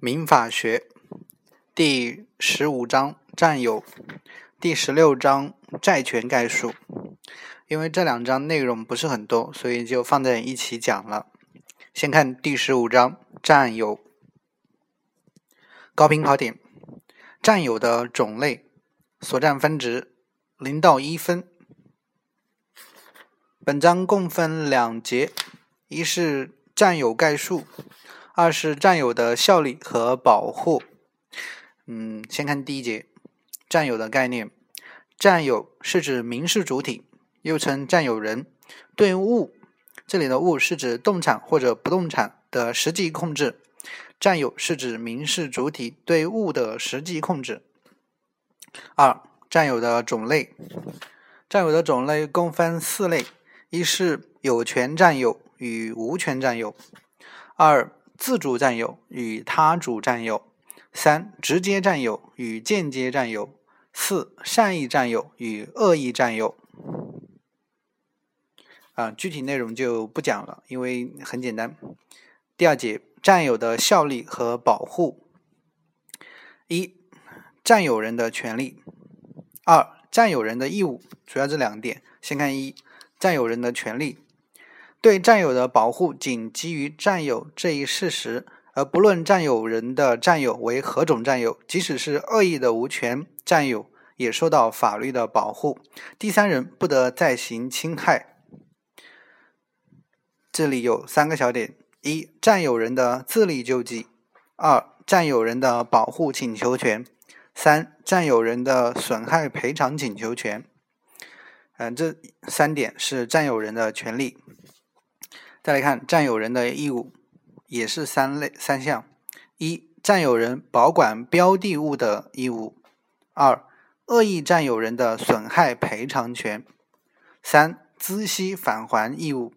民法学第十五章占有，第十六章债权概述。因为这两章内容不是很多，所以就放在一起讲了。先看第十五章占有。高频考点：占有的种类，所占分值零到一分。本章共分两节，一是占有概述。二是占有的效力和保护。嗯，先看第一节，占有的概念。占有是指民事主体，又称占有人，对物，这里的物是指动产或者不动产的实际控制。占有是指民事主体对物的实际控制。二，占有的种类。占有的种类共分四类：一是有权占有与无权占有；二。自主占有与他主占有，三直接占有与间接占有，四善意占有与恶意占有。啊，具体内容就不讲了，因为很简单。第二节占有的效力和保护：一、占有人的权利；二、占有人的义务。主要这两点，先看一，占有人的权利。对占有的保护仅基于占有这一事实，而不论占有人的占有为何种占有，即使是恶意的无权占有，也受到法律的保护。第三人不得再行侵害。这里有三个小点：一、占有人的自力救济；二、占有人的保护请求权；三、占有人的损害赔偿请求权。嗯，这三点是占有人的权利。再来看占有人的义务，也是三类三项：一、占有人保管标的物的义务；二、恶意占有人的损害赔偿权；三、孳息返还义务。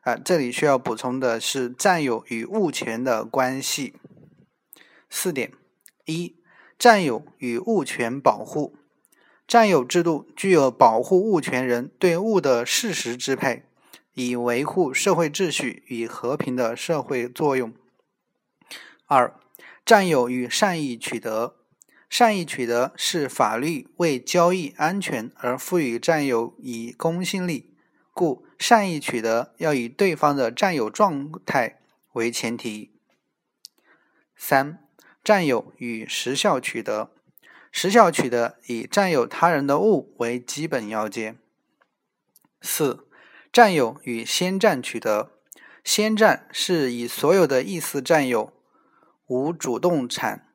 啊，这里需要补充的是占有与物权的关系。四点：一、占有与物权保护。占有制度具有保护物权人对物的事实支配。以维护社会秩序与和平的社会作用。二、占有与善意取得。善意取得是法律为交易安全而赋予占有以公信力，故善意取得要以对方的占有状态为前提。三、占有与时效取得。时效取得以占有他人的物为基本要件。四。占有与先占取得，先占是以所有的意思占有无主动产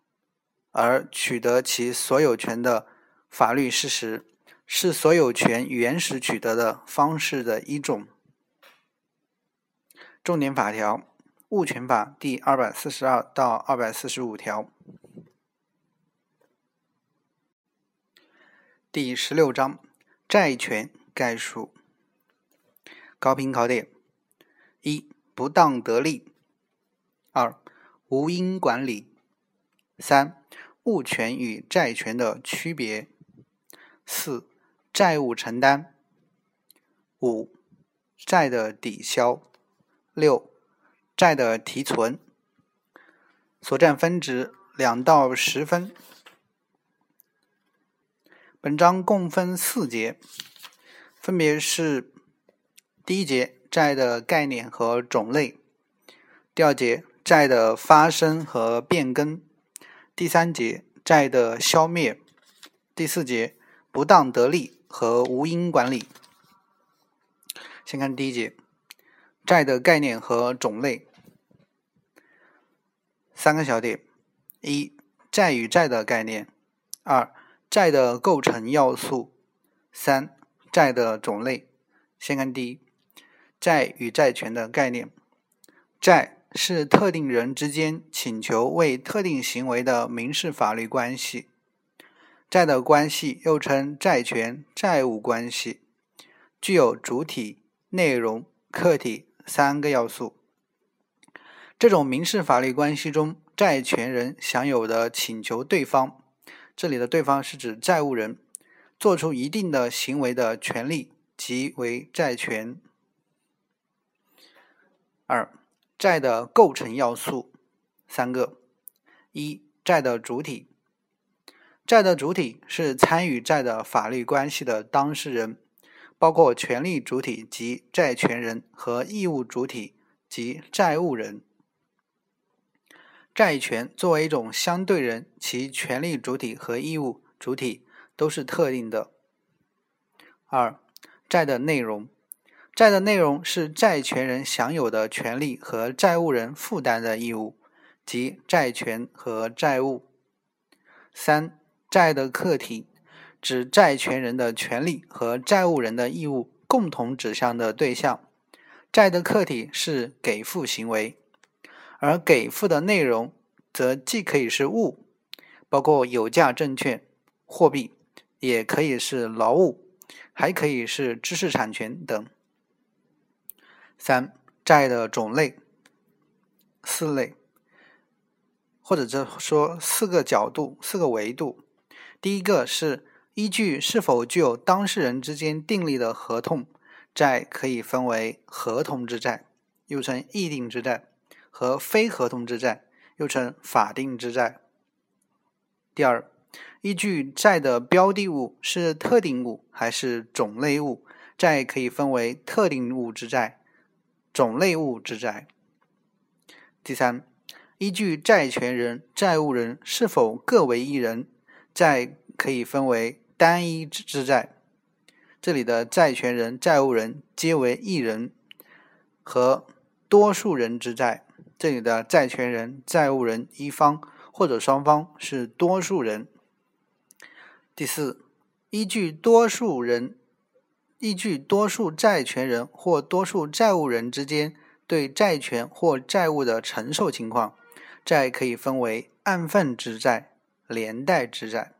而取得其所有权的法律事实，是所有权原始取得的方式的一种。重点法条：物权法第二百四十二到二百四十五条。第十六章债权概述。高频考点：一、不当得利；二、无因管理；三、物权与债权的区别；四、债务承担；五、债的抵消；六、债的提存。所占分值两到十分。本章共分四节，分别是。第一节债的概念和种类，第二节债的发生和变更，第三节债的消灭，第四节不当得利和无因管理。先看第一节债的概念和种类，三个小点：一、债与债的概念；二、债的构成要素；三、债的种类。先看第一。债与债权的概念，债是特定人之间请求为特定行为的民事法律关系。债的关系又称债权债务关系，具有主体、内容、客体三个要素。这种民事法律关系中，债权人享有的请求对方，这里的对方是指债务人，做出一定的行为的权利，即为债权。二、债的构成要素三个：一、债的主体。债的主体是参与债的法律关系的当事人，包括权利主体及债权人和义务主体及债务人。债权作为一种相对人，其权利主体和义务主体都是特定的。二、债的内容。债的内容是债权人享有的权利和债务人负担的义务，即债权和债务。三、债的客体指债权人的权利和债务人的义务共同指向的对象。债的客体是给付行为，而给付的内容则既可以是物，包括有价证券、货币，也可以是劳务，还可以是知识产权等。三、债的种类，四类，或者这说四个角度、四个维度。第一个是依据是否具有当事人之间订立的合同，债可以分为合同之债，又称议定之债，和非合同之债，又称法定之债。第二，依据债的标的物是特定物还是种类物，债可以分为特定物之债。种类物之债。第三，依据债权人、债务人是否各为一人，债可以分为单一之债。这里的债权人、债务人皆为一人，和多数人之债。这里的债权人、债务人一方或者双方是多数人。第四，依据多数人。依据多数债权人或多数债务人之间对债权或债务的承受情况，债可以分为按份之债、连带之债。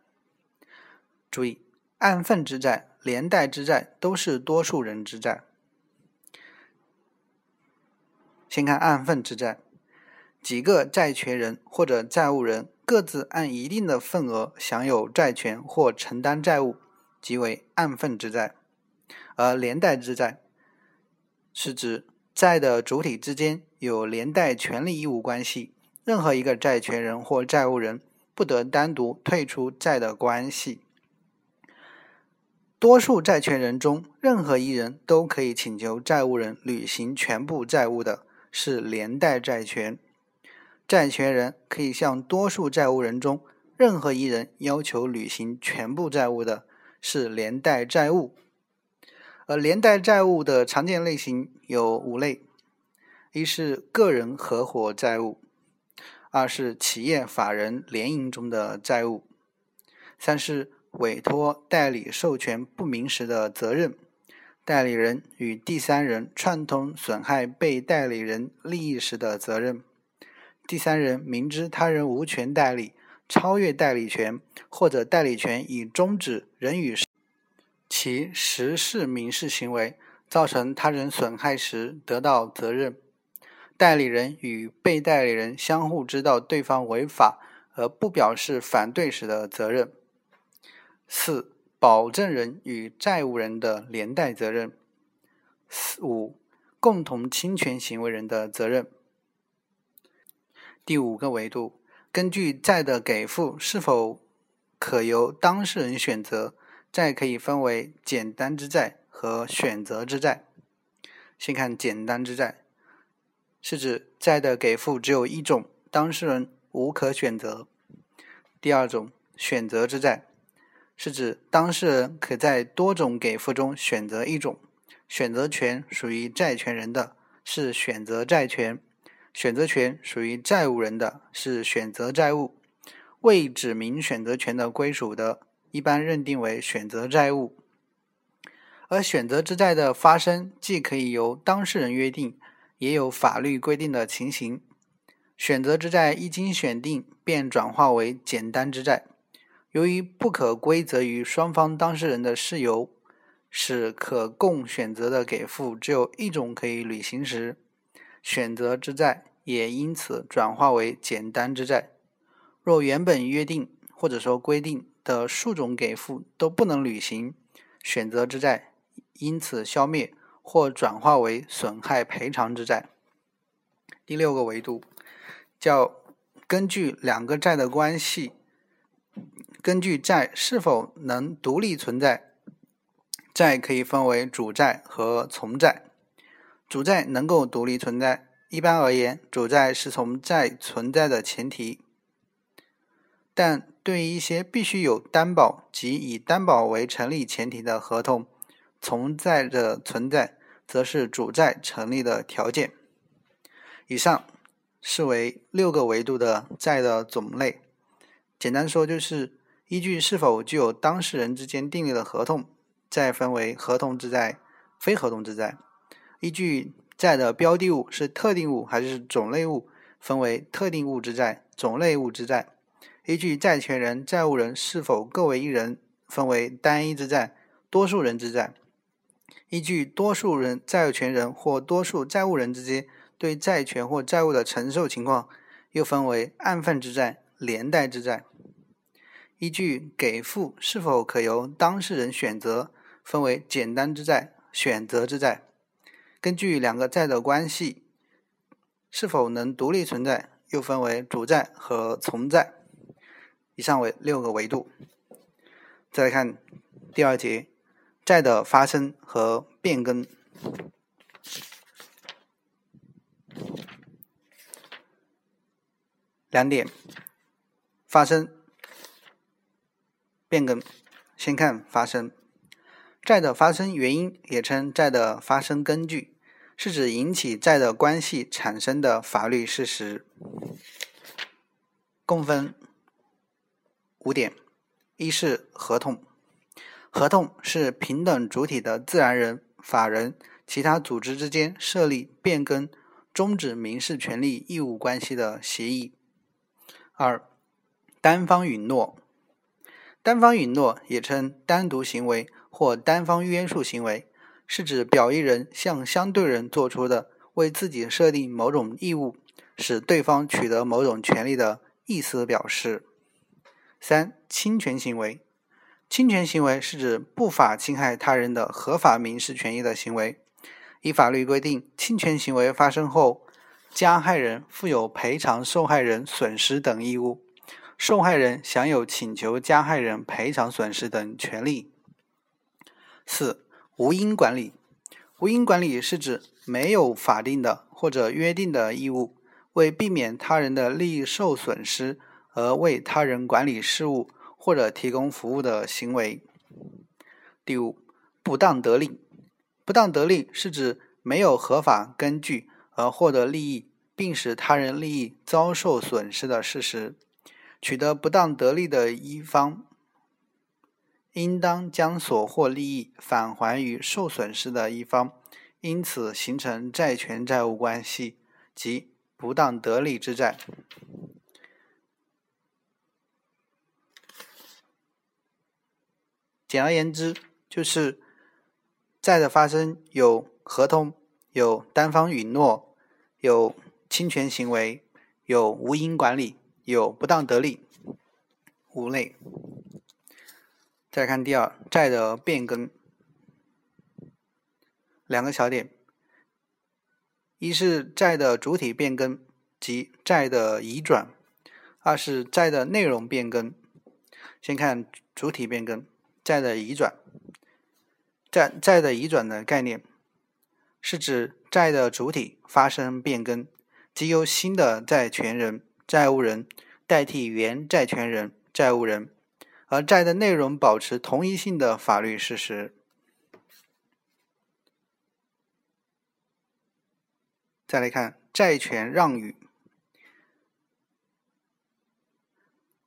注意，按份之债、连带之债都是多数人之债。先看按份之债，几个债权人或者债务人各自按一定的份额享有债权或承担债务，即为按份之债。而连带之债是指债的主体之间有连带权利义务关系，任何一个债权人或债务人不得单独退出债的关系。多数债权人中任何一人都可以请求债务人履行全部债务的，是连带债权。债权人可以向多数债务人中任何一人要求履行全部债务的，是连带债务。而连带债务的常见类型有五类：一是个人合伙债务；二是企业法人联营中的债务；三是委托代理授权不明时的责任；代理人与第三人串通损害被代理人利益时的责任；第三人明知他人无权代理、超越代理权，或者代理权已终止仍与。其实事民事行为造成他人损害时得到责任；代理人与被代理人相互知道对方违法而不表示反对时的责任。四、保证人与债务人的连带责任。四五、共同侵权行为人的责任。第五个维度，根据债的给付是否可由当事人选择。债可以分为简单之债和选择之债。先看简单之债，是指债的给付只有一种，当事人无可选择。第二种选择之债，是指当事人可在多种给付中选择一种，选择权属于债权人的，是选择债权；选择权属于债务人的，是选择债务。未指明选择权的归属的。一般认定为选择债务，而选择之债的发生，既可以由当事人约定，也有法律规定的情形。选择之债一经选定，便转化为简单之债。由于不可归责于双方当事人的事由，使可供选择的给付只有一种可以履行时，选择之债也因此转化为简单之债。若原本约定或者说规定，的数种给付都不能履行，选择之债因此消灭或转化为损害赔偿之债。第六个维度叫根据两个债的关系，根据债是否能独立存在，债可以分为主债和从债。主债能够独立存在，一般而言，主债是从债存在的前提。但对于一些必须有担保及以担保为成立前提的合同，从债的存在则是主债成立的条件。以上是为六个维度的债的种类。简单说，就是依据是否具有当事人之间订立的合同，债分为合同之债、非合同之债；依据债的标的物是特定物还是种类物，分为特定物之债、种类物之债。依据债权人、债务人是否各为一人，分为单一之债、多数人之债；依据多数人债权人或多数债务人之间对债权或债务的承受情况，又分为按份之债、连带之债；依据给付是否可由当事人选择，分为简单之债、选择之债；根据两个债的关系是否能独立存在，又分为主债和从债。以上为六个维度。再来看第二节，债的发生和变更。两点：发生、变更。先看发生，债的发生原因也称债的发生根据，是指引起债的关系产生的法律事实。共分。五点，一是合同，合同是平等主体的自然人、法人、其他组织之间设立、变更、终止民事权利义务关系的协议。二，单方允诺，单方允诺也称单独行为或单方约束行为，是指表意人向相对人做出的为自己设定某种义务，使对方取得某种权利的意思表示。三、侵权行为，侵权行为是指不法侵害他人的合法民事权益的行为。依法律规定，侵权行为发生后，加害人负有赔偿受害人损失等义务，受害人享有请求加害人赔偿损失等权利。四、无因管理，无因管理是指没有法定的或者约定的义务，为避免他人的利益受损失。而为他人管理事务或者提供服务的行为。第五，不当得利。不当得利是指没有合法根据而获得利益，并使他人利益遭受损失的事实。取得不当得利的一方，应当将所获利益返还于受损失的一方，因此形成债权债务关系及不当得利之债。简而言之，就是债的发生有合同、有单方允诺、有侵权行为、有无因管理、有不当得利五类。再看第二，债的变更，两个小点：一是债的主体变更及债的移转；二是债的内容变更。先看主体变更。债的移转，债债的移转的概念，是指债的主体发生变更，即由新的债权人、债务人代替原债权人、债务人，而债的内容保持同一性的法律事实。再来看债权让与，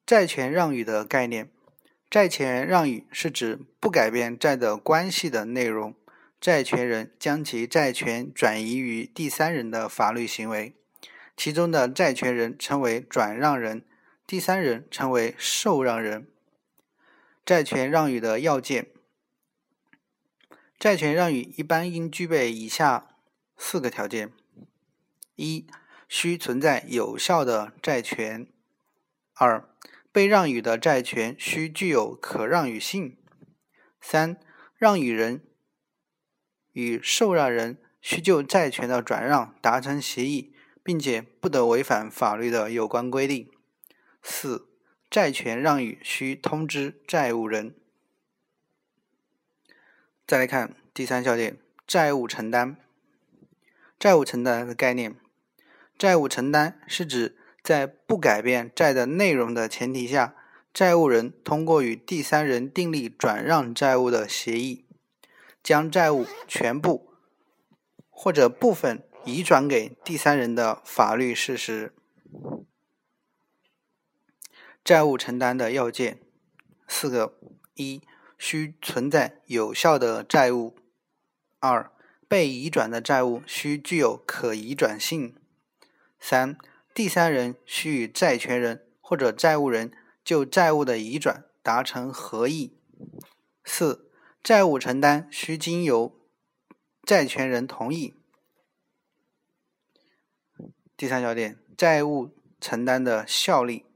债权让与的概念。债权让与是指不改变债的关系的内容，债权人将其债权转移于第三人的法律行为。其中的债权人称为转让人，第三人称为受让人。债权让与的要件：债权让与一般应具备以下四个条件：一、需存在有效的债权；二、被让与的债权需具有可让与性。三、让与人与受让人需就债权的转让达成协议，并且不得违反法律的有关规定。四、债权让与需通知债务人。再来看第三小点，债务承担。债务承担的概念，债务承担是指在不改变债的内容的前提下，债务人通过与第三人订立转让债务的协议，将债务全部或者部分移转给第三人的法律事实。债务承担的要件四个：一、需存在有效的债务；二、被移转的债务需具有可移转性；三、第三人需与债权人或者债务人就债务的移转达成合意；四、债务承担需经由债权人同意。第三小点，债务承担的效力。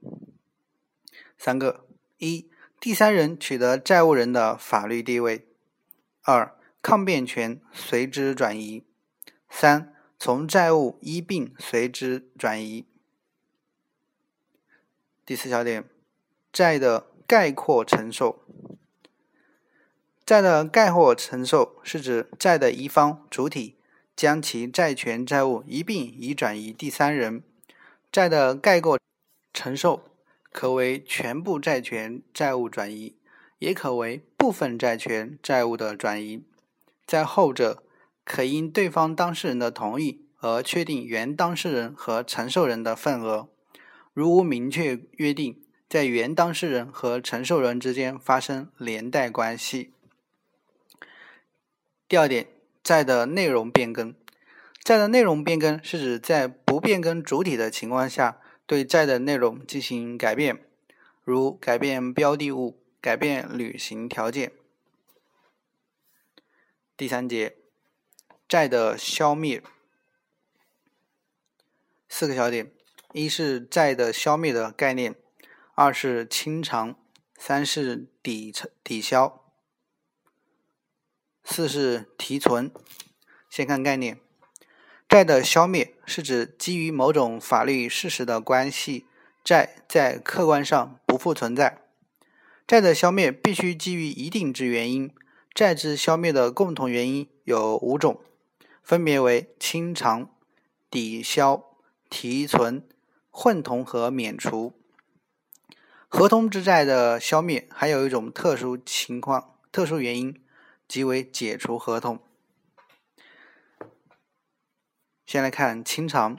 三个：一、第三人取得债务人的法律地位；二、抗辩权随之转移；三、从债务一并随之转移。第四小点，债的概括承受。债的概括承受是指债的一方主体将其债权债务一并移转移第三人。债的概括承受。可为全部债权债务转移，也可为部分债权债务的转移。在后者，可因对方当事人的同意而确定原当事人和承受人的份额。如无明确约定，在原当事人和承受人之间发生连带关系。第二点，债的内容变更。债的内容变更是指在不变更主体的情况下。对债的内容进行改变，如改变标的物、改变履行条件。第三节，债的消灭。四个小点：一是债的消灭的概念，二是清偿，三是抵抵消，四是提存。先看概念。债的消灭是指基于某种法律事实的关系，债在客观上不复存在。债的消灭必须基于一定之原因。债之消灭的共同原因有五种，分别为清偿、抵消、提存、混同和免除。合同之债的消灭还有一种特殊情况、特殊原因，即为解除合同。先来看清偿，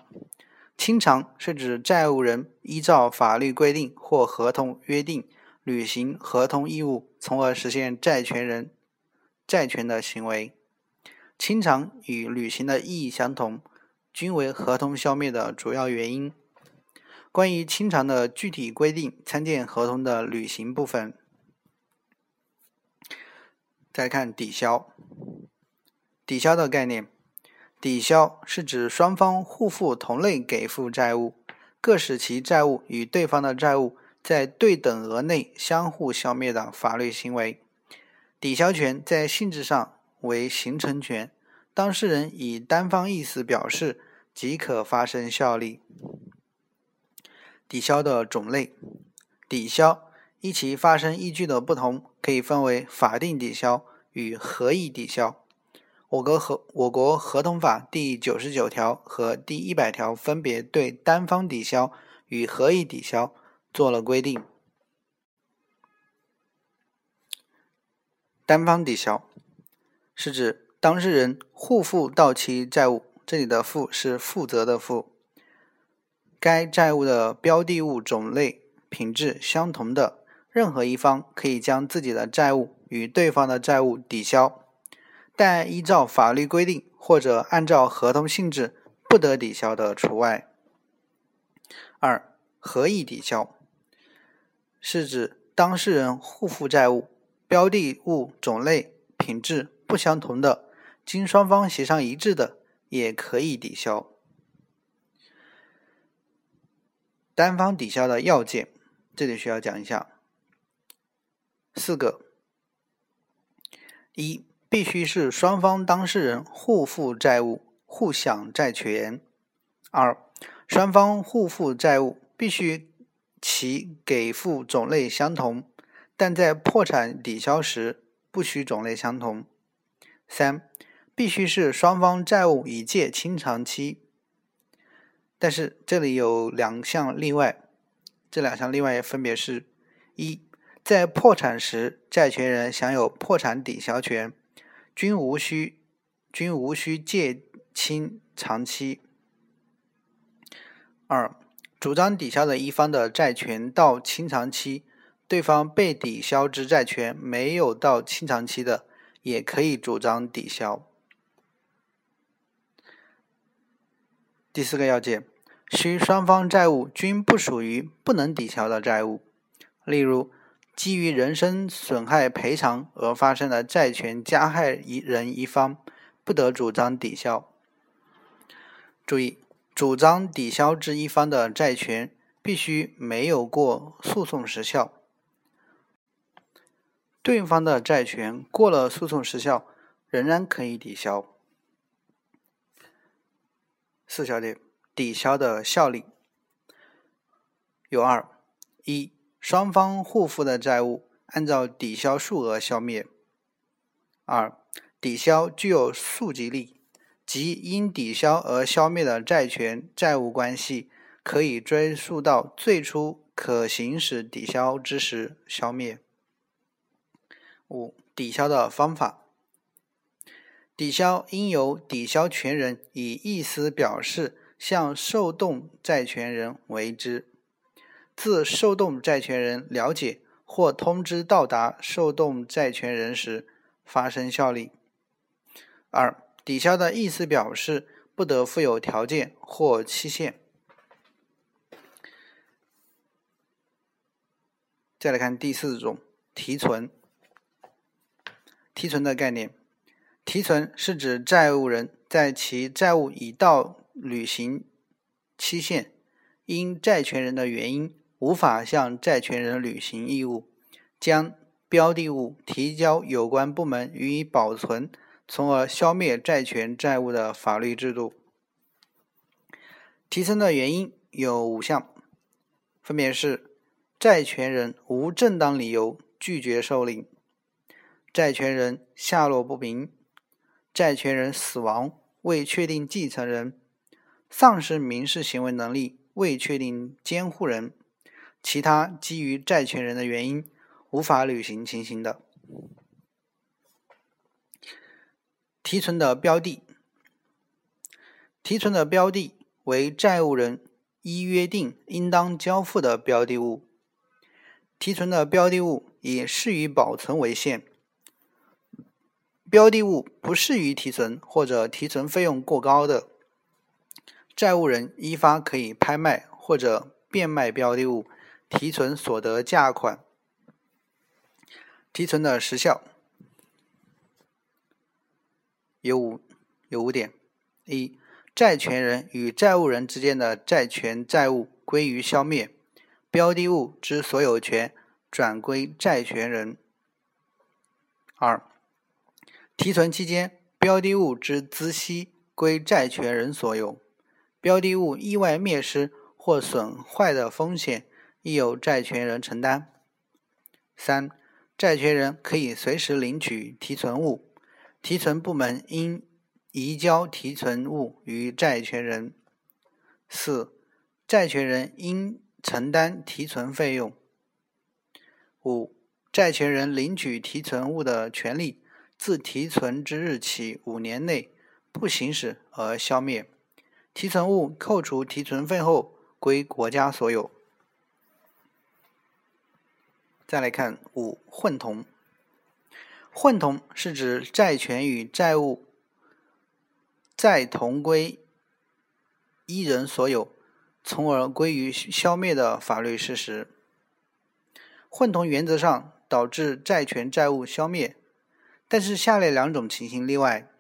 清偿是指债务人依照法律规定或合同约定履行合同义务，从而实现债权人债权的行为。清偿与履行的意义相同，均为合同消灭的主要原因。关于清偿的具体规定，参见合同的履行部分。再看抵消，抵消的概念。抵消是指双方互负同类给付债务，各使其债务与对方的债务在对等额内相互消灭的法律行为。抵消权在性质上为形成权，当事人以单方意思表示即可发生效力。抵消的种类，抵消依其发生依据的不同，可以分为法定抵消与合意抵消。我国合我国合同法第九十九条和第一百条分别对单方抵消与合意抵消做了规定。单方抵消是指当事人互负到期债务，这里的“负”是负责的“负”。该债务的标的物种类、品质相同的任何一方，可以将自己的债务与对方的债务抵消。但依照法律规定或者按照合同性质不得抵消的除外。二、合意抵消是指当事人互负债务，标的物种类、品质不相同的，经双方协商一致的，也可以抵消。单方抵消的要件，这里需要讲一下，四个：一。必须是双方当事人互负债务、互享债权。二、双方互负债务，必须其给付种类相同，但在破产抵消时不需种类相同。三、必须是双方债务已届清偿期。但是这里有两项例外，这两项例外分别是：一，在破产时，债权人享有破产抵销权，均无需均无需借清偿期；二，主张抵销的一方的债权到清偿期，对方被抵销之债权没有到清偿期的，也可以主张抵销。第四个要件。需双方债务均不属于不能抵消的债务，例如基于人身损害赔偿而发生的债权加害一人一方不得主张抵消。注意，主张抵消之一方的债权必须没有过诉讼时效，对方的债权过了诉讼时效，仍然可以抵消。四小点。抵消的效力有二：一、双方互负的债务按照抵消数额消灭；二、抵消具有溯及力，即因抵消而消灭的债权债务关系可以追溯到最初可行使抵消之时消灭。五、抵消的方法：抵消应由抵消权人以意思表示。向受动债权人为之，自受动债权人了解或通知到达受动债权人时发生效力。二、抵消的意思表示不得附有条件或期限。再来看第四种提存。提存的概念，提存是指债务人在其债务已到。履行期限，因债权人的原因无法向债权人履行义务，将标的物提交有关部门予以保存，从而消灭债权债务的法律制度。提存的原因有五项，分别是：债权人无正当理由拒绝受领；债权人下落不明；债权人死亡未确定继承人。丧失民事行为能力，未确定监护人，其他基于债权人的原因无法履行情形的，提存的标的，提存的标的为债务人依约定应当交付的标的物，提存的标的物以适于保存为限，标的物不适于提存或者提存费用过高的。债务人依法可以拍卖或者变卖标的物，提存所得价款。提存的时效有五有五点：一、债权人与债务人之间的债权债务归于消灭，标的物之所有权转归债权人；二、提存期间标的物之孳息归债权人所有。标的物意外灭失或损坏的风险，亦由债权人承担。三、债权人可以随时领取提存物，提存部门应移交提存物于债权人。四、债权人应承担提存费用。五、债权人领取提存物的权利，自提存之日起五年内不行使而消灭。提存物扣除提存费后归国家所有。再来看五混同，混同是指债权与债务再同归一人所有，从而归于消灭的法律事实。混同原则上导致债权债务消灭，但是下列两种情形例外。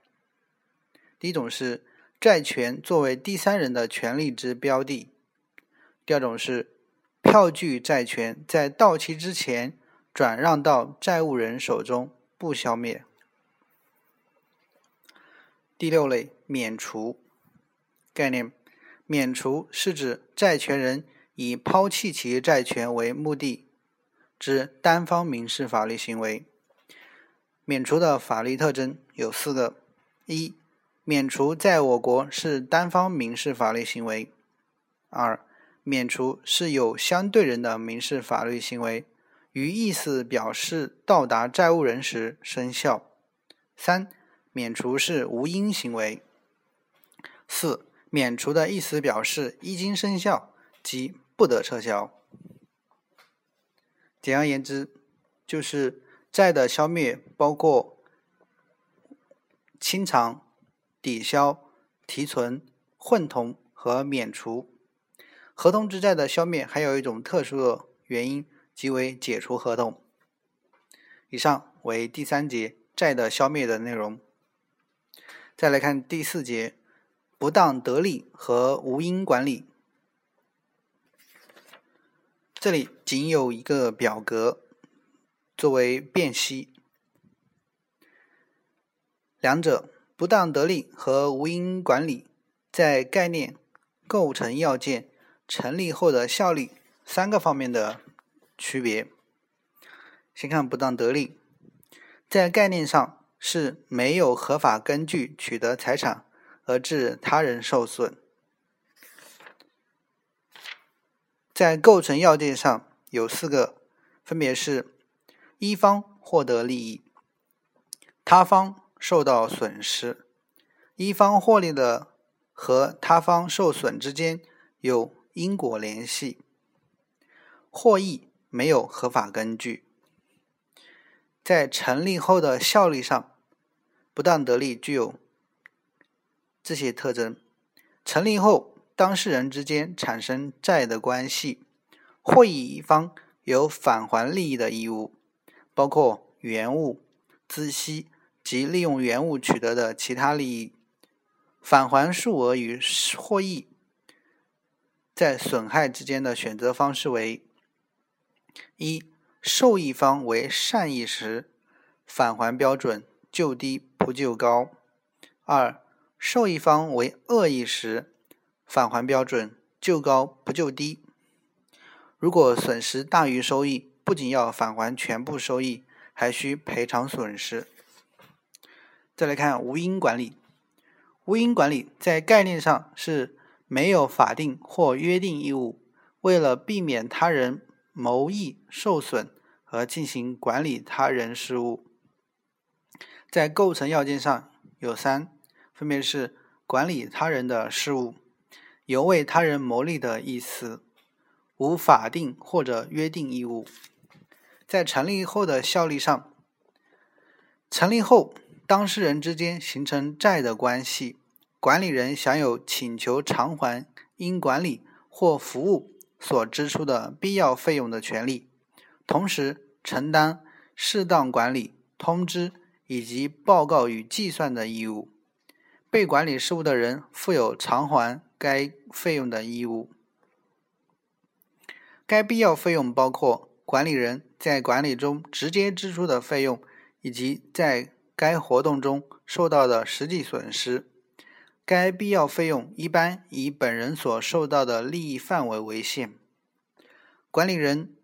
第一种是。债权作为第三人的权利之标的。第二种是票据债权在到期之前转让到债务人手中不消灭。第六类免除概念，免除是指债权人以抛弃其债权为目的之单方民事法律行为。免除的法律特征有四个：一、免除在我国是单方民事法律行为；二、免除是有相对人的民事法律行为，于意思表示到达债务人时生效；三、免除是无因行为；四。免除的意思表示一经生效即不得撤销。简而言之，就是债的消灭包括清偿、抵消、提存、混同和免除。合同之债的消灭还有一种特殊的原因，即为解除合同。以上为第三节债的消灭的内容。再来看第四节。不当得利和无因管理，这里仅有一个表格作为辨析。两者不当得利和无因管理在概念、构成要件、成立后的效力三个方面的区别。先看不当得利，在概念上是没有合法根据取得财产。而致他人受损，在构成要件上有四个，分别是：一方获得利益，他方受到损失，一方获利的和他方受损之间有因果联系，获益没有合法根据。在成立后的效力上，不当得利具有。这些特征成立后，当事人之间产生债的关系，获益一方有返还利益的义务，包括原物、孳息及利用原物取得的其他利益。返还数额与获益在损害之间的选择方式为：一、受益方为善意时，返还标准就低不就高；二、受益方为恶意时，返还标准就高不就低。如果损失大于收益，不仅要返还全部收益，还需赔偿损失。再来看无因管理，无因管理在概念上是没有法定或约定义务，为了避免他人谋益受损而进行管理他人事务。在构成要件上有三。分别是管理他人的事务，有为他人谋利的意思，无法定或者约定义务。在成立后的效力上，成立后当事人之间形成债的关系，管理人享有请求偿还因管理或服务所支出的必要费用的权利，同时承担适当管理、通知以及报告与计算的义务。被管理事务的人负有偿还该费用的义务。该必要费用包括管理人在管理中直接支出的费用，以及在该活动中受到的实际损失。该必要费用一般以本人所受到的利益范围为限。管理人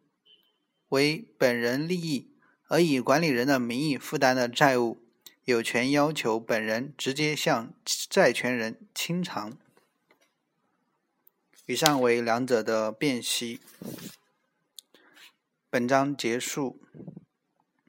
为本人利益而以管理人的名义负担的债务。有权要求本人直接向债权人清偿。以上为两者的辨析。本章结束。